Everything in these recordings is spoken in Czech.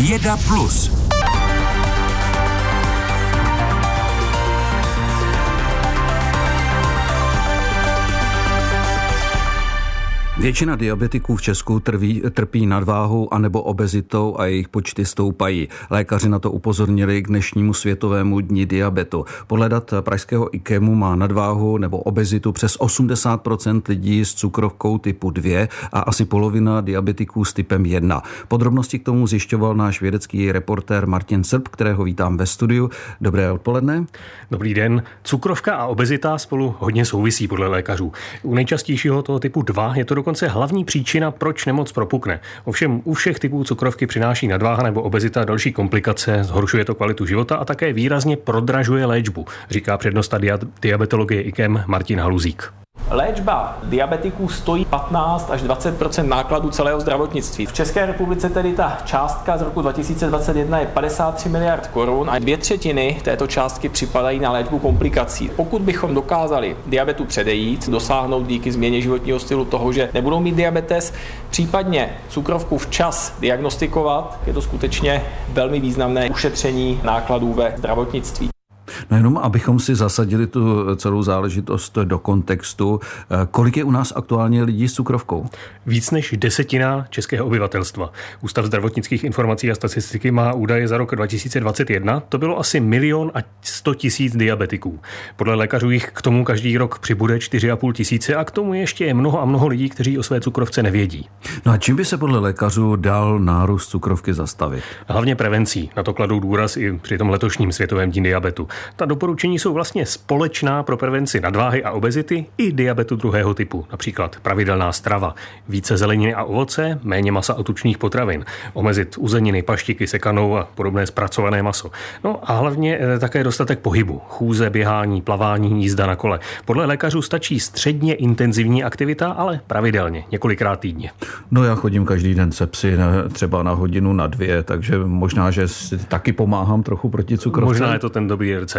Věda Plus. Většina diabetiků v Česku trví, trpí nadváhou anebo obezitou a jejich počty stoupají. Lékaři na to upozornili k dnešnímu světovému dní diabetu. Podle dat pražského IKEMu má nadváhu nebo obezitu přes 80% lidí s cukrovkou typu 2 a asi polovina diabetiků s typem 1. Podrobnosti k tomu zjišťoval náš vědecký reportér Martin Srb, kterého vítám ve studiu. Dobré odpoledne. Dobrý den. Cukrovka a obezita spolu hodně souvisí podle lékařů. U nejčastějšího toho typu 2 je to dokonce dokonce hlavní příčina, proč nemoc propukne. Ovšem u všech typů cukrovky přináší nadváha nebo obezita další komplikace, zhoršuje to kvalitu života a také výrazně prodražuje léčbu, říká přednosta diabetologie IKEM Martin Haluzík. Léčba diabetiků stojí 15 až 20% nákladů celého zdravotnictví. V České republice tedy ta částka z roku 2021 je 53 miliard korun a dvě třetiny této částky připadají na léčbu komplikací. Pokud bychom dokázali diabetu předejít, dosáhnout díky změně životního stylu toho, že nebudou mít diabetes, případně cukrovku včas diagnostikovat, je to skutečně velmi významné ušetření nákladů ve zdravotnictví. No jenom, abychom si zasadili tu celou záležitost do kontextu, eh, kolik je u nás aktuálně lidí s cukrovkou? Víc než desetina českého obyvatelstva. Ústav zdravotnických informací a statistiky má údaje za rok 2021. To bylo asi milion a 100 tisíc diabetiků. Podle lékařů jich k tomu každý rok přibude 4,5 tisíce a k tomu ještě je mnoho a mnoho lidí, kteří o své cukrovce nevědí. No a čím by se podle lékařů dal nárůst cukrovky zastavit? Hlavně prevencí. Na to kladou důraz i při tom letošním světovém dní diabetu. Ta doporučení jsou vlastně společná pro prevenci nadváhy a obezity i diabetu druhého typu. Například pravidelná strava, více zeleniny a ovoce, méně masa a tučných potravin, omezit uzeniny, paštiky, sekanou a podobné zpracované maso. No a hlavně eh, také dostatek pohybu, chůze, běhání, plavání, jízda na kole. Podle lékařů stačí středně intenzivní aktivita, ale pravidelně, několikrát týdně. No já chodím každý den se psy, třeba na hodinu, na dvě, takže možná, že si taky pomáhám trochu proti cukrovce. Možná je to ten dobrý recept.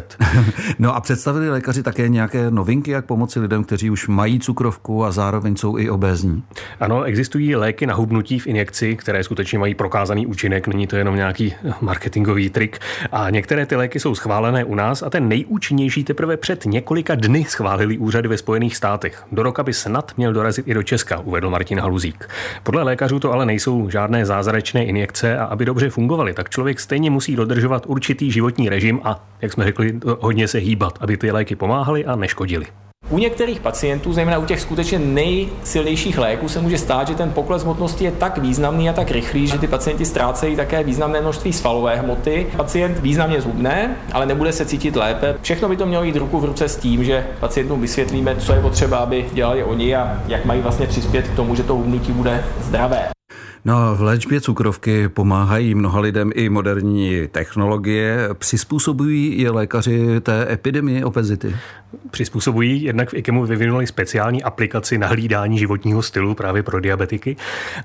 no a představili lékaři také nějaké novinky, jak pomoci lidem, kteří už mají cukrovku a zároveň jsou i obézní? Ano, existují léky na hubnutí v injekci, které skutečně mají prokázaný účinek, není to jenom nějaký marketingový trik. A některé ty léky jsou schválené u nás a ten nejúčinnější teprve před několika dny schválili úřady ve Spojených státech. Do roka by snad měl dorazit i do Česka, uvedl Martin Haluzík. Podle lékařů to ale nejsou žádné zázračné injekce a aby dobře fungovaly, tak člověk stejně musí dodržovat určitý životní režim a, jak jsme řekli, hodně se hýbat, aby ty léky pomáhaly a neškodily. U některých pacientů, zejména u těch skutečně nejsilnějších léků, se může stát, že ten pokles hmotnosti je tak významný a tak rychlý, že ty pacienti ztrácejí také významné množství svalové hmoty. Pacient významně zhubne, ale nebude se cítit lépe. Všechno by to mělo jít ruku v ruce s tím, že pacientům vysvětlíme, co je potřeba, aby dělali oni a jak mají vlastně přispět k tomu, že to hubnutí bude zdravé. No, v léčbě cukrovky pomáhají mnoha lidem i moderní technologie. Přizpůsobují je lékaři té epidemie obezity? Přizpůsobují, jednak v IKEMu vyvinuli speciální aplikaci na hlídání životního stylu právě pro diabetiky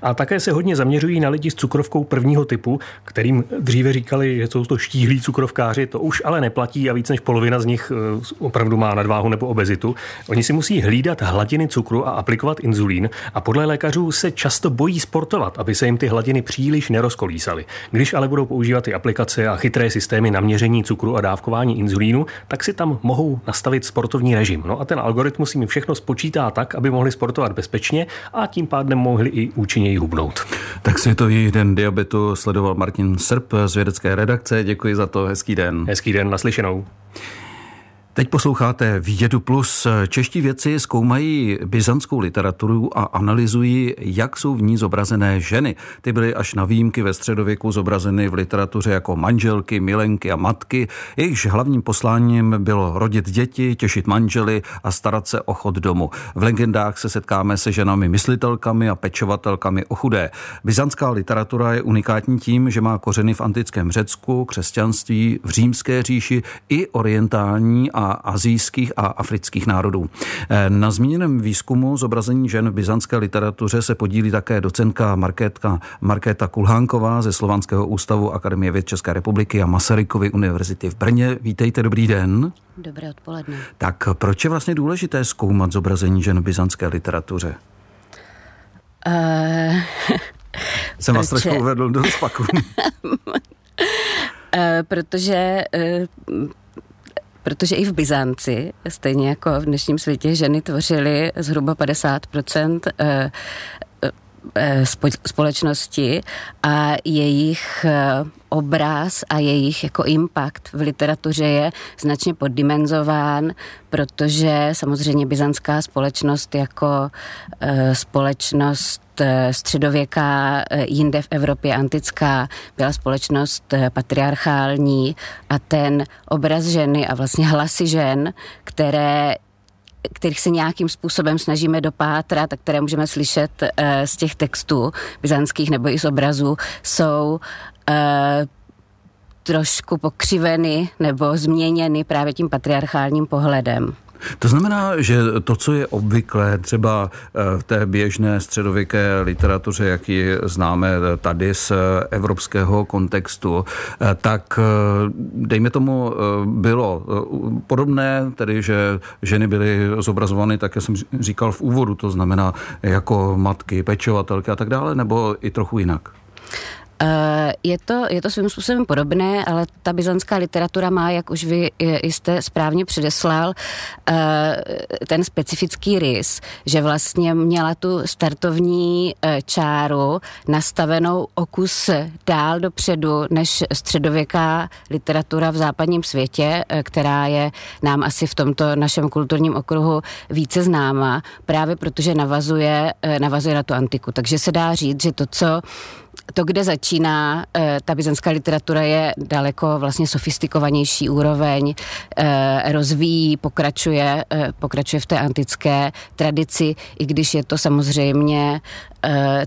a také se hodně zaměřují na lidi s cukrovkou prvního typu, kterým dříve říkali, že jsou to štíhlí cukrovkáři, to už ale neplatí a víc než polovina z nich eh, opravdu má nadváhu nebo obezitu. Oni si musí hlídat hladiny cukru a aplikovat inzulín a podle lékařů se často bojí sportovat, aby se jim ty hladiny příliš nerozkolísaly. Když ale budou používat ty aplikace a chytré systémy na měření cukru a dávkování inzulínu, tak si tam mohou nastavit sportovní režim. No a ten algoritmus jim všechno spočítá tak, aby mohli sportovat bezpečně a tím pádem mohli i účinněji hubnout. Tak Světový den diabetu sledoval Martin Srb z vědecké redakce. Děkuji za to, hezký den. Hezký den, naslyšenou. Teď posloucháte Vědu Plus. Čeští věci zkoumají byzantskou literaturu a analyzují, jak jsou v ní zobrazené ženy. Ty byly až na výjimky ve středověku zobrazeny v literatuře jako manželky, milenky a matky. Jejichž hlavním posláním bylo rodit děti, těšit manžely a starat se o chod domu. V legendách se setkáme se ženami myslitelkami a pečovatelkami o chudé. Byzantská literatura je unikátní tím, že má kořeny v antickém Řecku, křesťanství, v římské říši i orientální a azijských a afrických národů. Eh, na zmíněném výzkumu zobrazení žen v byzantské literatuře se podílí také docentka Markétka, Markéta Kulhánková ze Slovanského ústavu Akademie věd České republiky a Masarykovy univerzity v Brně. Vítejte, dobrý den. Dobré odpoledne. Tak proč je vlastně důležité zkoumat zobrazení žen v byzantské literatuře? Uh, Jsem vás trošku uvedl do spaku. protože protože i v Byzanci, stejně jako v dnešním světě, ženy tvořily zhruba 50 eh, eh, společnosti a jejich eh, obraz a jejich jako impact v literatuře je značně poddimenzován, protože samozřejmě byzantská společnost jako společnost Eh, středověká, eh, jinde v Evropě antická, byla společnost eh, patriarchální a ten obraz ženy a vlastně hlasy žen, které kterých se nějakým způsobem snažíme dopátrat a které můžeme slyšet z těch textů byzantských nebo i z obrazů, jsou trošku pokřiveny nebo změněny právě tím patriarchálním pohledem. To znamená, že to, co je obvyklé třeba eh, v té běžné středověké literatuře, jak ji známe tady z evropského kontextu, eh, tak eh, dejme tomu bylo podobné, tedy že ženy byly zobrazovány, tak jak jsem říkal v úvodu, to znamená jako matky, pečovatelky a tak dále, nebo i trochu jinak? Eh, je to, je to svým způsobem podobné, ale ta byzantská literatura má, jak už vy jste správně předeslal, eh, ten specifický rys, že vlastně měla tu startovní eh, čáru nastavenou o kus dál dopředu než středověká literatura v západním světě, která je nám asi v tomto našem kulturním okruhu více známa, právě protože navazuje, navazuje na tu antiku. Takže se dá říct, že to, co to, kde začíná eh, ta byzantská literatura, je daleko vlastně sofistikovanější úroveň, eh, rozvíjí, pokračuje, eh, pokračuje v té antické tradici, i když je to samozřejmě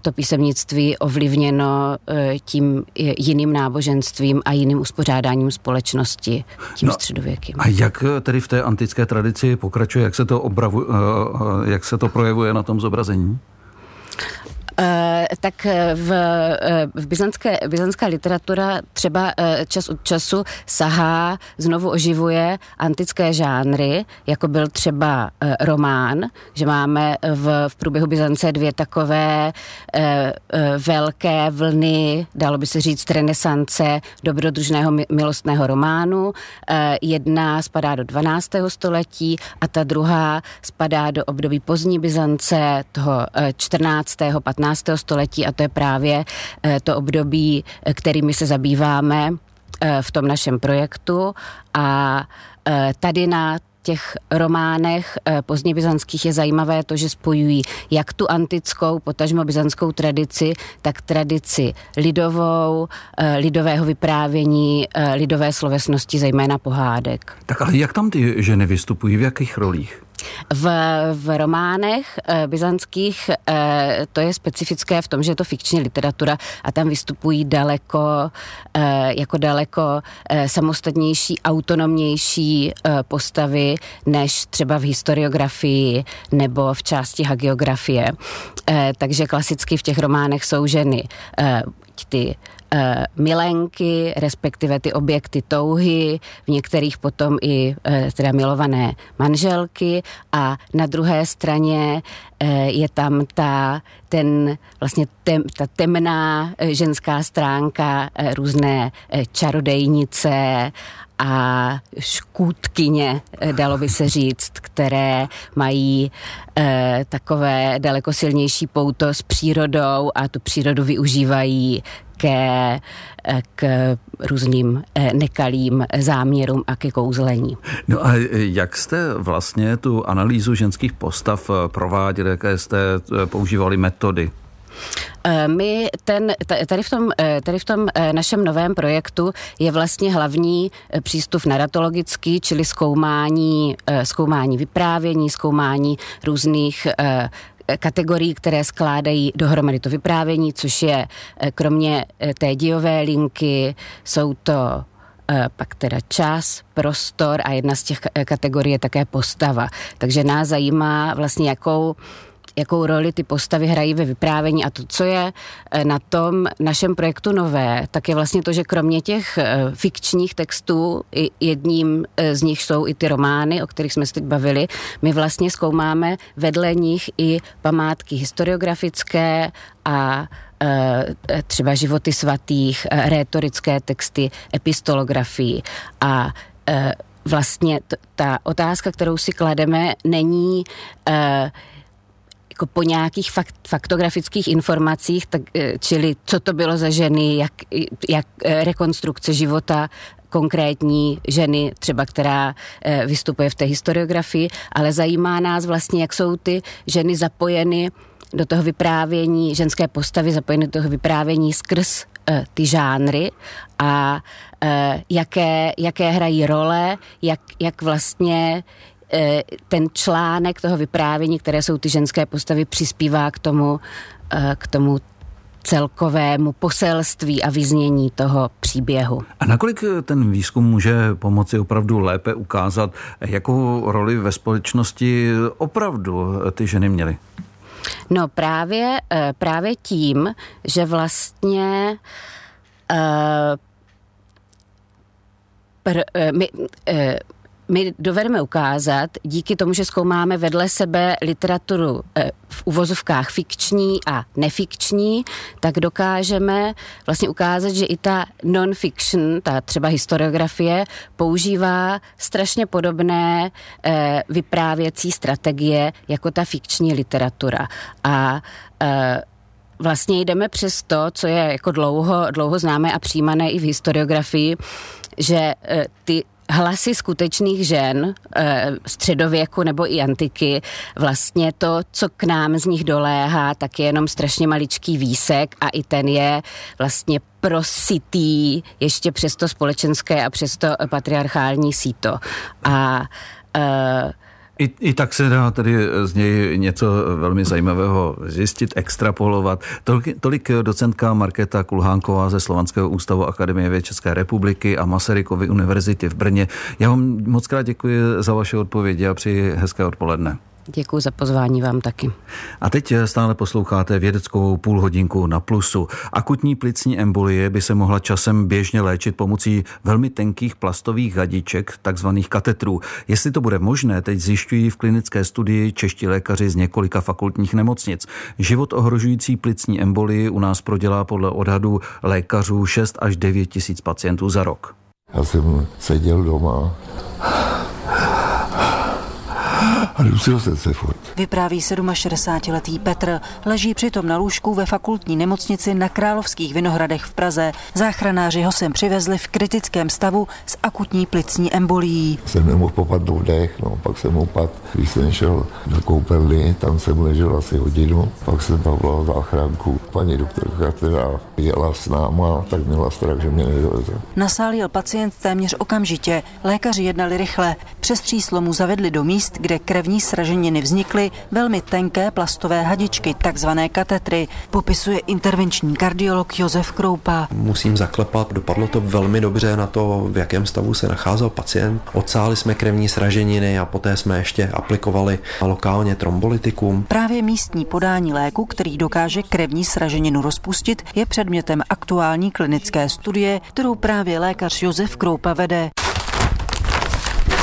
to písemnictví ovlivněno tím jiným náboženstvím a jiným uspořádáním společnosti, tím no, středověkým. A jak tedy v té antické tradici pokračuje, jak se to, obravu, jak se to projevuje na tom zobrazení? Eh, tak eh, v, eh, v byzantské, byzantská literatura třeba čas od času sahá, znovu oživuje antické žánry, jako byl třeba román, že máme v, v průběhu Byzance dvě takové velké vlny, dalo by se říct, renesance dobrodružného milostného románu. Jedna spadá do 12. století a ta druhá spadá do období pozdní Byzance, toho 14. 15 19. století a to je právě eh, to období, eh, kterými se zabýváme eh, v tom našem projektu a tady na těch románech pozdně byzantských je zajímavé to, že spojují jak tu antickou, potažmo byzantskou tradici, tak tradici lidovou, lidového vyprávění, lidové slovesnosti, zejména pohádek. Tak ale jak tam ty ženy vystupují, v jakých rolích? V, v románech e, byzantských e, to je specifické v tom, že je to fikční literatura a tam vystupují daleko, e, jako daleko samostatnější, autonomnější postavy než třeba v historiografii nebo v části hagiografie. Takže klasicky v těch románech jsou ženy ty uh, milenky, respektive ty objekty touhy, v některých potom i uh, teda milované manželky. A na druhé straně uh, je tam ta, ten vlastně tem, ta temná ženská stránka, různé čarodejnice a škůdkyně, dalo by se říct, které mají e, takové daleko silnější pouto s přírodou a tu přírodu využívají ke, k různým eh, nekalým záměrům a ke kouzlení. No a jak jste vlastně tu analýzu ženských postav eh, prováděli, jaké jste eh, používali metody? My ten, tady v, tom, tady v tom našem novém projektu je vlastně hlavní přístup naratologický, čili zkoumání, zkoumání vyprávění, zkoumání různých kategorií, které skládají dohromady to vyprávění, což je eh, kromě eh, té dějové linky, jsou to eh, pak teda čas, prostor a jedna z těch kategorií je také postava. Takže nás zajímá vlastně, jakou jakou roli ty postavy hrají ve vyprávění. A to, co je eh, na tom našem projektu nové, tak je vlastně to, že kromě těch eh, fikčních textů, jedním eh, z nich jsou i ty romány, o kterých jsme se teď bavili, my vlastně zkoumáme vedle nich i památky historiografické a třeba životy svatých, rétorické texty, epistolografii a vlastně ta otázka, kterou si klademe, není jako po nějakých fakt, faktografických informacích, tak, eh, čili co to bylo za ženy, jak, jak eh, rekonstrukce života konkrétní ženy, třeba která eh, vystupuje v té historiografii, ale zajímá nás vlastně, jak jsou ty ženy zapojeny do toho vyprávění, ženské postavy zapojeny do toho vyprávění skrz ty žánry a jaké, jaké hrají role, jak, jak vlastně ten článek toho vyprávění, které jsou ty ženské postavy, přispívá k tomu, eh, k tomu celkovému poselství a vyznění toho příběhu. A nakolik ten výzkum může pomoci opravdu lépe ukázat, jakou roli ve společnosti opravdu ty ženy měly? No právě, eh, právě tím, že vlastně pr, my, my dovedeme ukázat, díky tomu, že zkoumáme vedle sebe literaturu eh, v uvozovkách fikční a nefikční, tak dokážeme vlastně ukázat, že i ta non-fiction, ta třeba historiografie, používá strašně podobné eh, vyprávěcí strategie jako ta fikční literatura. A eh, vlastně jdeme přes to, co je jako dlouho, dlouho známé a přijímané i v historiografii, že ty hlasy skutečných žen eh, středověku nebo i antiky, vlastně to, co k nám z nich doléhá, tak je jenom strašně maličký výsek a i ten je vlastně prositý ještě přes to společenské a přes to patriarchální síto. A uh, i, I tak se dá tedy z něj něco velmi zajímavého zjistit, extrapolovat. Tolik, tolik docentka Markéta Kulhánková ze Slovanského ústavu Akademie věd České republiky a Masarykovy univerzity v Brně. Já vám moc krát děkuji za vaše odpovědi a přeji hezké odpoledne. Děkuji za pozvání vám taky. A teď stále posloucháte vědeckou půlhodinku na plusu. Akutní plicní embolie by se mohla časem běžně léčit pomocí velmi tenkých plastových hadiček, takzvaných katetrů. Jestli to bude možné, teď zjišťují v klinické studii čeští lékaři z několika fakultních nemocnic. Život ohrožující plicní embolii u nás prodělá podle odhadu lékařů 6 až 9 tisíc pacientů za rok. Já jsem seděl doma a dusil jsem se furt. Vypráví 67-letý Petr. Leží přitom na lůžku ve fakultní nemocnici na Královských Vinohradech v Praze. Záchranáři ho sem přivezli v kritickém stavu s akutní plicní embolií. Jsem nemohl popadnout dech, no, pak jsem upadl. Když jsem šel do koupelny, tam jsem ležel asi hodinu, pak jsem tam volal záchranku. Paní doktorka, která jela s náma, tak měla strach, že mě nedoveze. Na sál jel pacient téměř okamžitě. Lékaři jednali rychle. Přes tříslo mu zavedli do míst, kde krevní sraženiny vznikly velmi tenké plastové hadičky, takzvané katetry, popisuje intervenční kardiolog Josef Kroupa. Musím zaklepat, dopadlo to velmi dobře na to, v jakém stavu se nacházel pacient. Odsáli jsme krevní sraženiny a poté jsme ještě aplikovali lokálně trombolitikum. Právě místní podání léku, který dokáže krevní sraženinu rozpustit, je předmětem aktuální klinické studie, kterou právě lékař Josef Kroupa vede.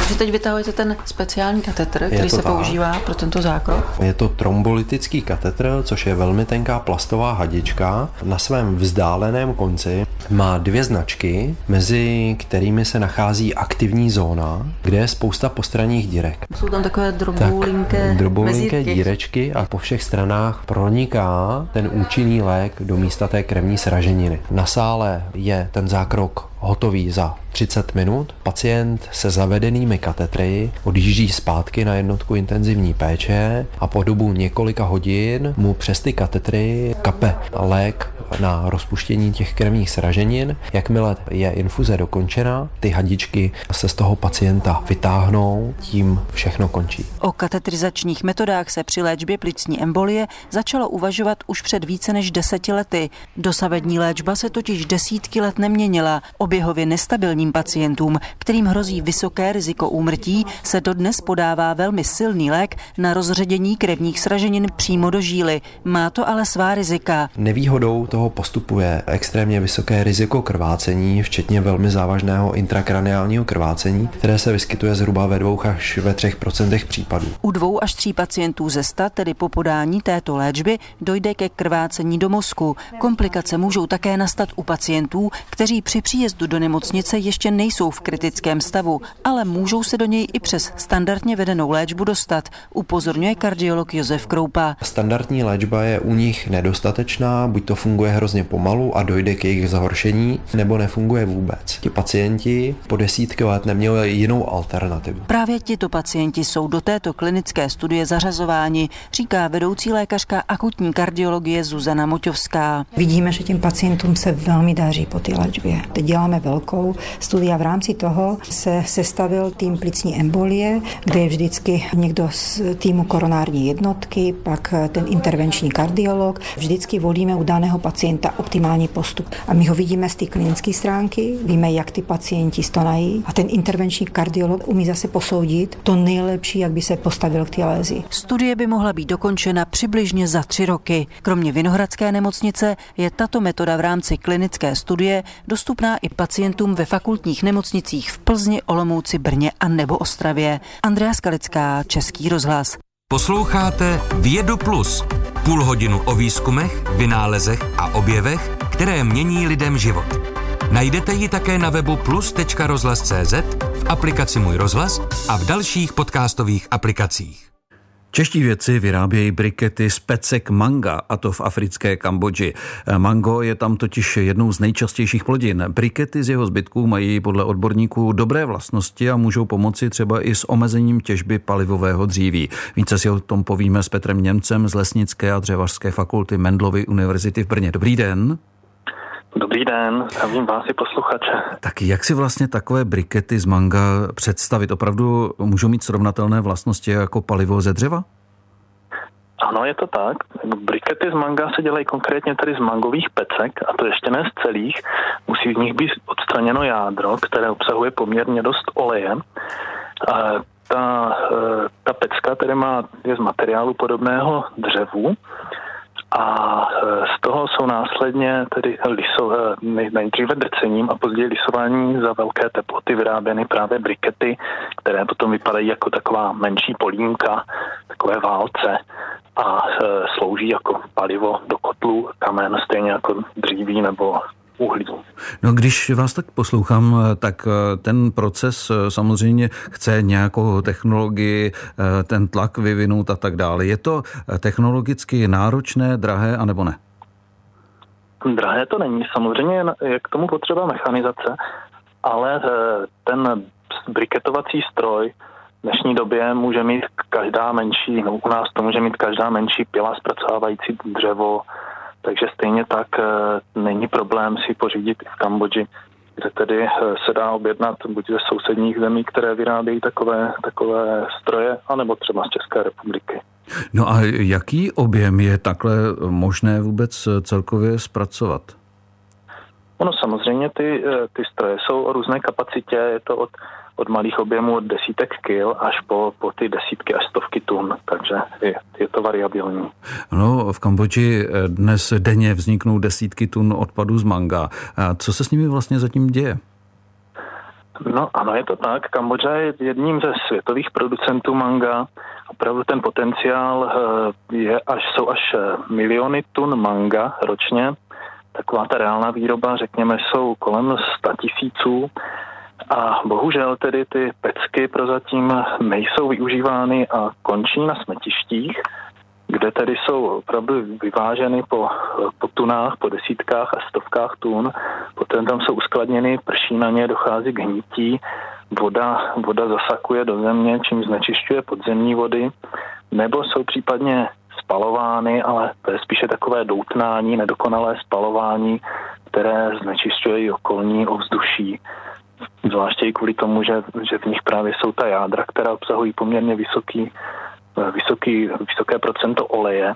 Takže teď vytahujete ten speciální katetr, který se tak. používá pro tento zákrok? Je to trombolytický katetr, což je velmi tenká plastová hadička. Na svém vzdáleném konci má dvě značky, mezi kterými se nachází aktivní zóna, kde je spousta postranních dírek. Jsou tam takové droboulinké droboulinké dírečky a po všech stranách proniká ten účinný lék do místa té krevní sraženiny. Na sále je ten zákrok hotový za 30 minut. Pacient se zavedenými katetry odjíždí zpátky na jednotku intenzivní péče a po dobu několika hodin mu přes ty katetry kape lék na rozpuštění těch krevních sraženin. Jakmile je infuze dokončena, ty hadičky se z toho pacienta vytáhnou, tím všechno končí. O katetrizačních metodách se při léčbě plicní embolie začalo uvažovat už před více než deseti lety. Dosavadní léčba se totiž desítky let neměnila. Oběhově nestabilním pacientům, kterým hrozí vysoké riziko úmrtí, se dodnes podává velmi silný lék na rozředění krevních sraženin přímo do žíly. Má to ale svá rizika. Nevýhodou toho postupu je extrémně vysoké riziko krvácení, včetně velmi závažného intrakraniálního krvácení, které se vyskytuje zhruba ve dvou až ve třech procentech případů. U dvou až tří pacientů ze sta, tedy po podání této léčby, dojde ke krvácení do mozku. Komplikace můžou také nastat u pacientů, kteří při příjezdu do nemocnice ještě nejsou v kritickém stavu, ale můžou se do něj i přes standardně vedenou léčbu dostat, upozorňuje kardiolog Josef Kroupa. Standardní léčba je u nich nedostatečná, buď to funguje hrozně pomalu a dojde k jejich zhoršení, nebo nefunguje vůbec. Ti pacienti po desítky let neměli jinou alternativu. Právě tito pacienti jsou do této klinické studie zařazováni, říká vedoucí lékařka akutní kardiologie Zuzana Moťovská. Vidíme, že těm pacientům se velmi daří po té léčbě. Teď děláme velkou studii a v rámci toho se sestavil tým plicní embolie, kde je vždycky někdo z týmu koronární jednotky, pak ten intervenční kardiolog. Vždycky volíme u daného pacienta optimální postup. A my ho vidíme z té klinické stránky, víme, jak ty pacienti stonají a ten intervenční kardiolog umí zase posoudit to nejlepší, jak by se postavil k té lézi. Studie by mohla být dokončena přibližně za tři roky. Kromě Vinohradské nemocnice je tato metoda v rámci klinické studie dostupná i pacientům ve fakultních nemocnicích v Plzni, Olomouci, Brně a nebo Ostravě. Andrea Skalická, Český rozhlas. Posloucháte Vědu Plus. Půl hodinu o výzkumech, vynálezech a objevech, které mění lidem život. Najdete ji také na webu plus.rozhlas.cz, v aplikaci Můj rozhlas a v dalších podcastových aplikacích. Čeští věci vyrábějí brikety z pecek manga, a to v africké Kambodži. Mango je tam totiž jednou z nejčastějších plodin. Brikety z jeho zbytků mají podle odborníků dobré vlastnosti a můžou pomoci třeba i s omezením těžby palivového dříví. Více si o tom povíme s Petrem Němcem z Lesnické a dřevařské fakulty Mendlovy univerzity v Brně. Dobrý den. Dobrý den, zdravím vás i posluchače. Tak jak si vlastně takové brikety z manga představit? Opravdu můžou mít srovnatelné vlastnosti jako palivo ze dřeva? Ano, je to tak. Brikety z manga se dělají konkrétně tady z mangových pecek, a to ještě ne z celých. Musí z nich být odstraněno jádro, které obsahuje poměrně dost oleje. A ta, e, ta pecka tedy má, je z materiálu podobného dřevu a e, z toho jsou následně tedy liso, e, nejdříve drcením a později lisování za velké teploty vyráběny právě brikety, které potom vypadají jako taková menší polínka, takové válce a e, slouží jako palivo do kotlu kamen, stejně jako dříví nebo No když vás tak poslouchám, tak eh, ten proces eh, samozřejmě chce nějakou technologii, eh, ten tlak vyvinout a tak dále. Je to technologicky náročné, drahé, anebo ne? Drahé to není. Samozřejmě je k tomu potřeba mechanizace, ale ten briketovací stroj v dnešní době může mít každá menší, no u nás to může mít každá menší pila zpracovávající dřevo, takže stejně tak eh, není problém si pořídit i v Kambodži, kde tedy eh, se dá objednat buď ze sousedních zemí, které vyrábějí takové, takové stroje, anebo třeba z České republiky. No a jaký objem je takhle možné vůbec celkově zpracovat? Ono samozřejmě ty, eh, ty stroje jsou o různé kapacitě, je to od od malých objemů od desítek kil až po, po ty desítky až stovky tun, takže je, je to variabilní. No, v Kambodži eh, dnes denně vzniknou desítky tun odpadů z manga. A co se s nimi vlastně zatím děje? No ano, je to tak. Kambodža je jedním ze světových producentů manga. Opravdu ten potenciál eh, je až, jsou až miliony tun manga ročně. Taková ta reálná výroba, řekněme, jsou kolem 100 tisíců. A bohužel tedy ty pecky prozatím nejsou využívány a končí na smetištích, kde tedy jsou opravdu vyváženy po, po tunách, po desítkách a stovkách tun. Potom tam jsou uskladněny, prší na ně, dochází k hnití, voda, voda zasakuje do země, čím znečišťuje podzemní vody, nebo jsou případně spalovány, ale to je spíše takové doutnání, nedokonalé spalování, které znečišťuje i okolní ovzduší zvláště i kvůli tomu, že, že v nich právě jsou ta jádra, která obsahují poměrně vysoký, vysoký, vysoké procento oleje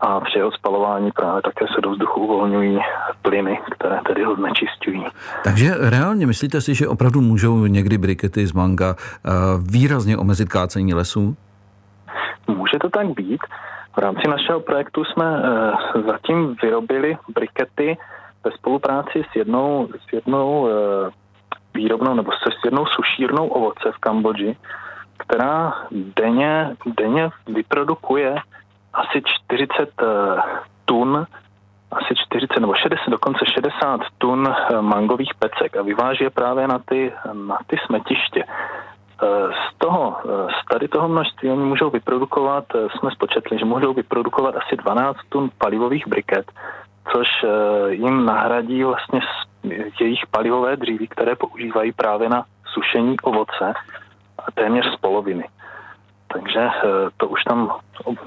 a při jeho spalování právě také se do vzduchu uvolňují plyny, které tedy ho znečistují. Takže reálně myslíte si, že opravdu můžou někdy brikety z manga eh, výrazně omezit kácení lesů? Může to tak být. V rámci našeho projektu jsme eh, zatím vyrobili brikety ve spolupráci s jednou, s jednou eh, výrobnou nebo se s jednou sušírnou ovoce v Kambodži, která denně, denně vyprodukuje asi 40 uh, tun, asi 40 nebo 60, dokonce 60 tun mangových pecek a vyváží je právě na ty, na ty smetiště. Uh, z toho, z tady toho množství oni můžou vyprodukovat, jsme spočetli, že můžou vyprodukovat asi 12 tun palivových briket, což jim nahradí vlastně jejich palivové dříví, které používají právě na sušení ovoce a téměř z poloviny. Takže eh, to už tam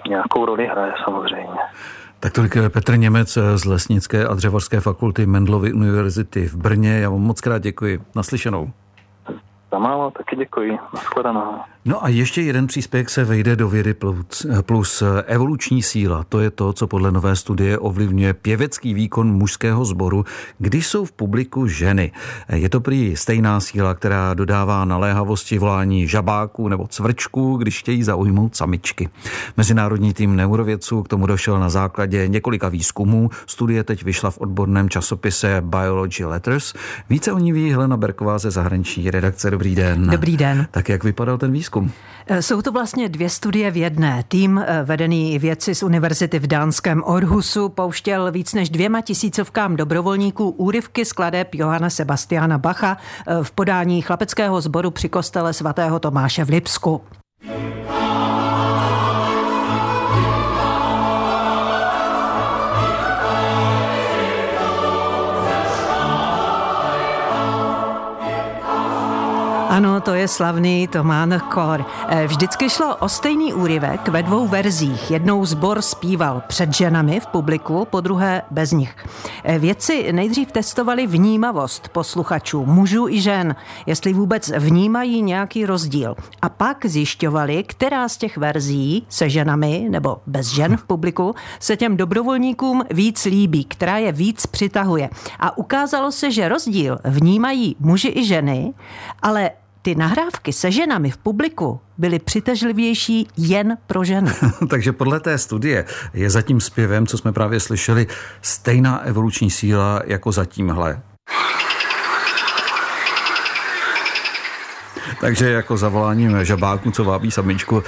nějakou roli hraje samozřejmě. Tak tolik eh, Petr Němec z Lesnické a dřevorské fakulty Mendlovy univerzity v Brně. Já vám moc krát děkuji. Naslyšenou. Za málo, taky děkuji. Naschledanou. No a ještě jeden příspěvek se vejde do vědy plus, plus evoluční síla. To je to, co podle nové studie ovlivňuje pěvecký výkon mužského sboru, když jsou v publiku ženy. Je to prý stejná síla, která dodává naléhavosti volání žabáků nebo cvrčků, když chtějí zaujmout samičky. Mezinárodní tým neurovědců k tomu došel na základě několika výzkumů. Studie teď vyšla v odborném časopise Biology Letters. Více o ní ví Helena Berková ze zahraniční redakce. Dobrý den. Dobrý den. Tak jak vypadal ten výzkum? Výzkum? Eh, jsou to vlastně dvě studie v jedné. Tým eh, vedený vědci z univerzity v dánském Orhusu pouštěl víc než dvěma tisícovkám dobrovolníků úryvky skladeb Johana Sebastiana Bacha eh, v podání chlapeckého sboru při kostele svatého Tomáše v Lipsku. Ano, to je slavný Tomán Kor. Eh, vždycky šlo o stejný úryvek ve dvou verzích. Jednou zbor zpíval před ženami v publiku, po druhé bez nich. Eh, vědci nejdřív testovali vnímavost posluchačů, mužů i žen, jestli vůbec vnímají nějaký rozdíl. A pak zjišťovali, která z těch verzí se ženami nebo bez žen v publiku se těm dobrovolníkům víc líbí, která je víc přitahuje. A ukázalo se, že rozdíl vnímají muži i ženy, ale ty nahrávky se ženami v publiku byly přitažlivější jen pro ženy. Takže podle té studie je za tím zpěvem, co jsme právě slyšeli, stejná evoluční síla jako za tímhle. Takže jako zavoláním žabáků, co vábí samičku,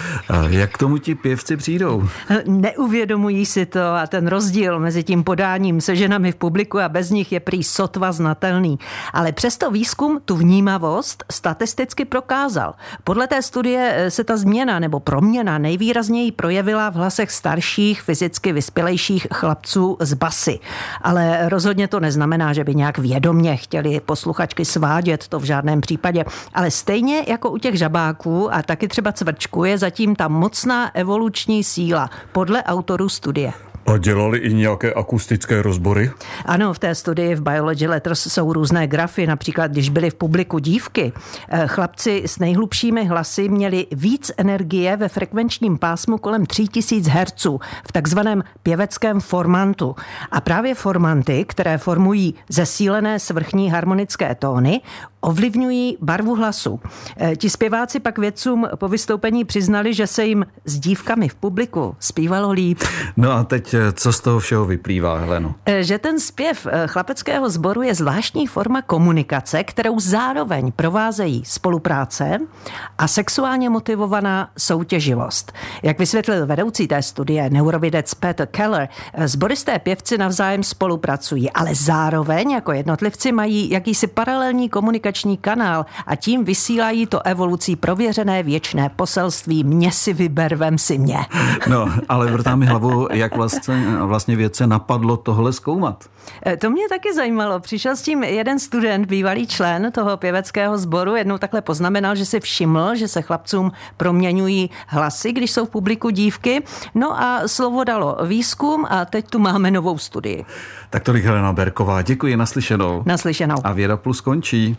jak k tomu ti pěvci přijdou? Neuvědomují si to a ten rozdíl mezi tím podáním se ženami v publiku a bez nich je prý sotva znatelný. Ale přesto výzkum tu vnímavost statisticky prokázal. Podle té studie eh, se ta změna nebo proměna nejvýrazněji projevila v hlasech starších, fyzicky vyspělejších chlapců z basy. Ale rozhodně to neznamená, že by nějak vědomně chtěli posluchačky svádět, to v žádném případě. Ale stejně jako u těch žabáků a taky třeba cvrčku je zatím ta mocná evoluční síla podle autorů studie. A dělali i nějaké akustické rozbory? Ano, v té studii v Biology Letters jsou různé grafy. Například, když byly v publiku dívky, eh, chlapci s nejhlubšími hlasy měli víc energie ve frekvenčním pásmu kolem 3000 Hz v takzvaném pěveckém formantu. A právě formanty, které formují zesílené svrchní harmonické tóny, ovlivňují barvu hlasu. Eh, ti zpěváci pak vědcům po vystoupení přiznali, že se jim s dívkami v publiku zpívalo líp. No a teď eh, co z toho všeho vyplývá, Heleno? Eh, že ten zpěv chlapeckého sboru je zvláštní forma komunikace, kterou zároveň provázejí spolupráce a sexuálně motivovaná soutěživost. Jak vysvětlil vedoucí té studie neurovědec Peter Keller, sboristé pěvci navzájem spolupracují, ale zároveň jako jednotlivci mají jakýsi paralelní komunikaci komunikační kanál a tím vysílají to evolucí prověřené věčné poselství mě si vyber, vem si mě. No, ale vrtá mi hlavu, jak vlastně, vlastně vědce napadlo tohle zkoumat. E, to mě taky zajímalo. Přišel s tím jeden student, bývalý člen toho pěveckého sboru, jednou takhle poznamenal, že si všiml, že se chlapcům proměňují hlasy, když jsou v publiku dívky. No a slovo dalo výzkum a teď tu máme novou studii. Tak tolik Helena Berková. Děkuji, naslyšenou. Naslyšenou. A Věda Plus končí.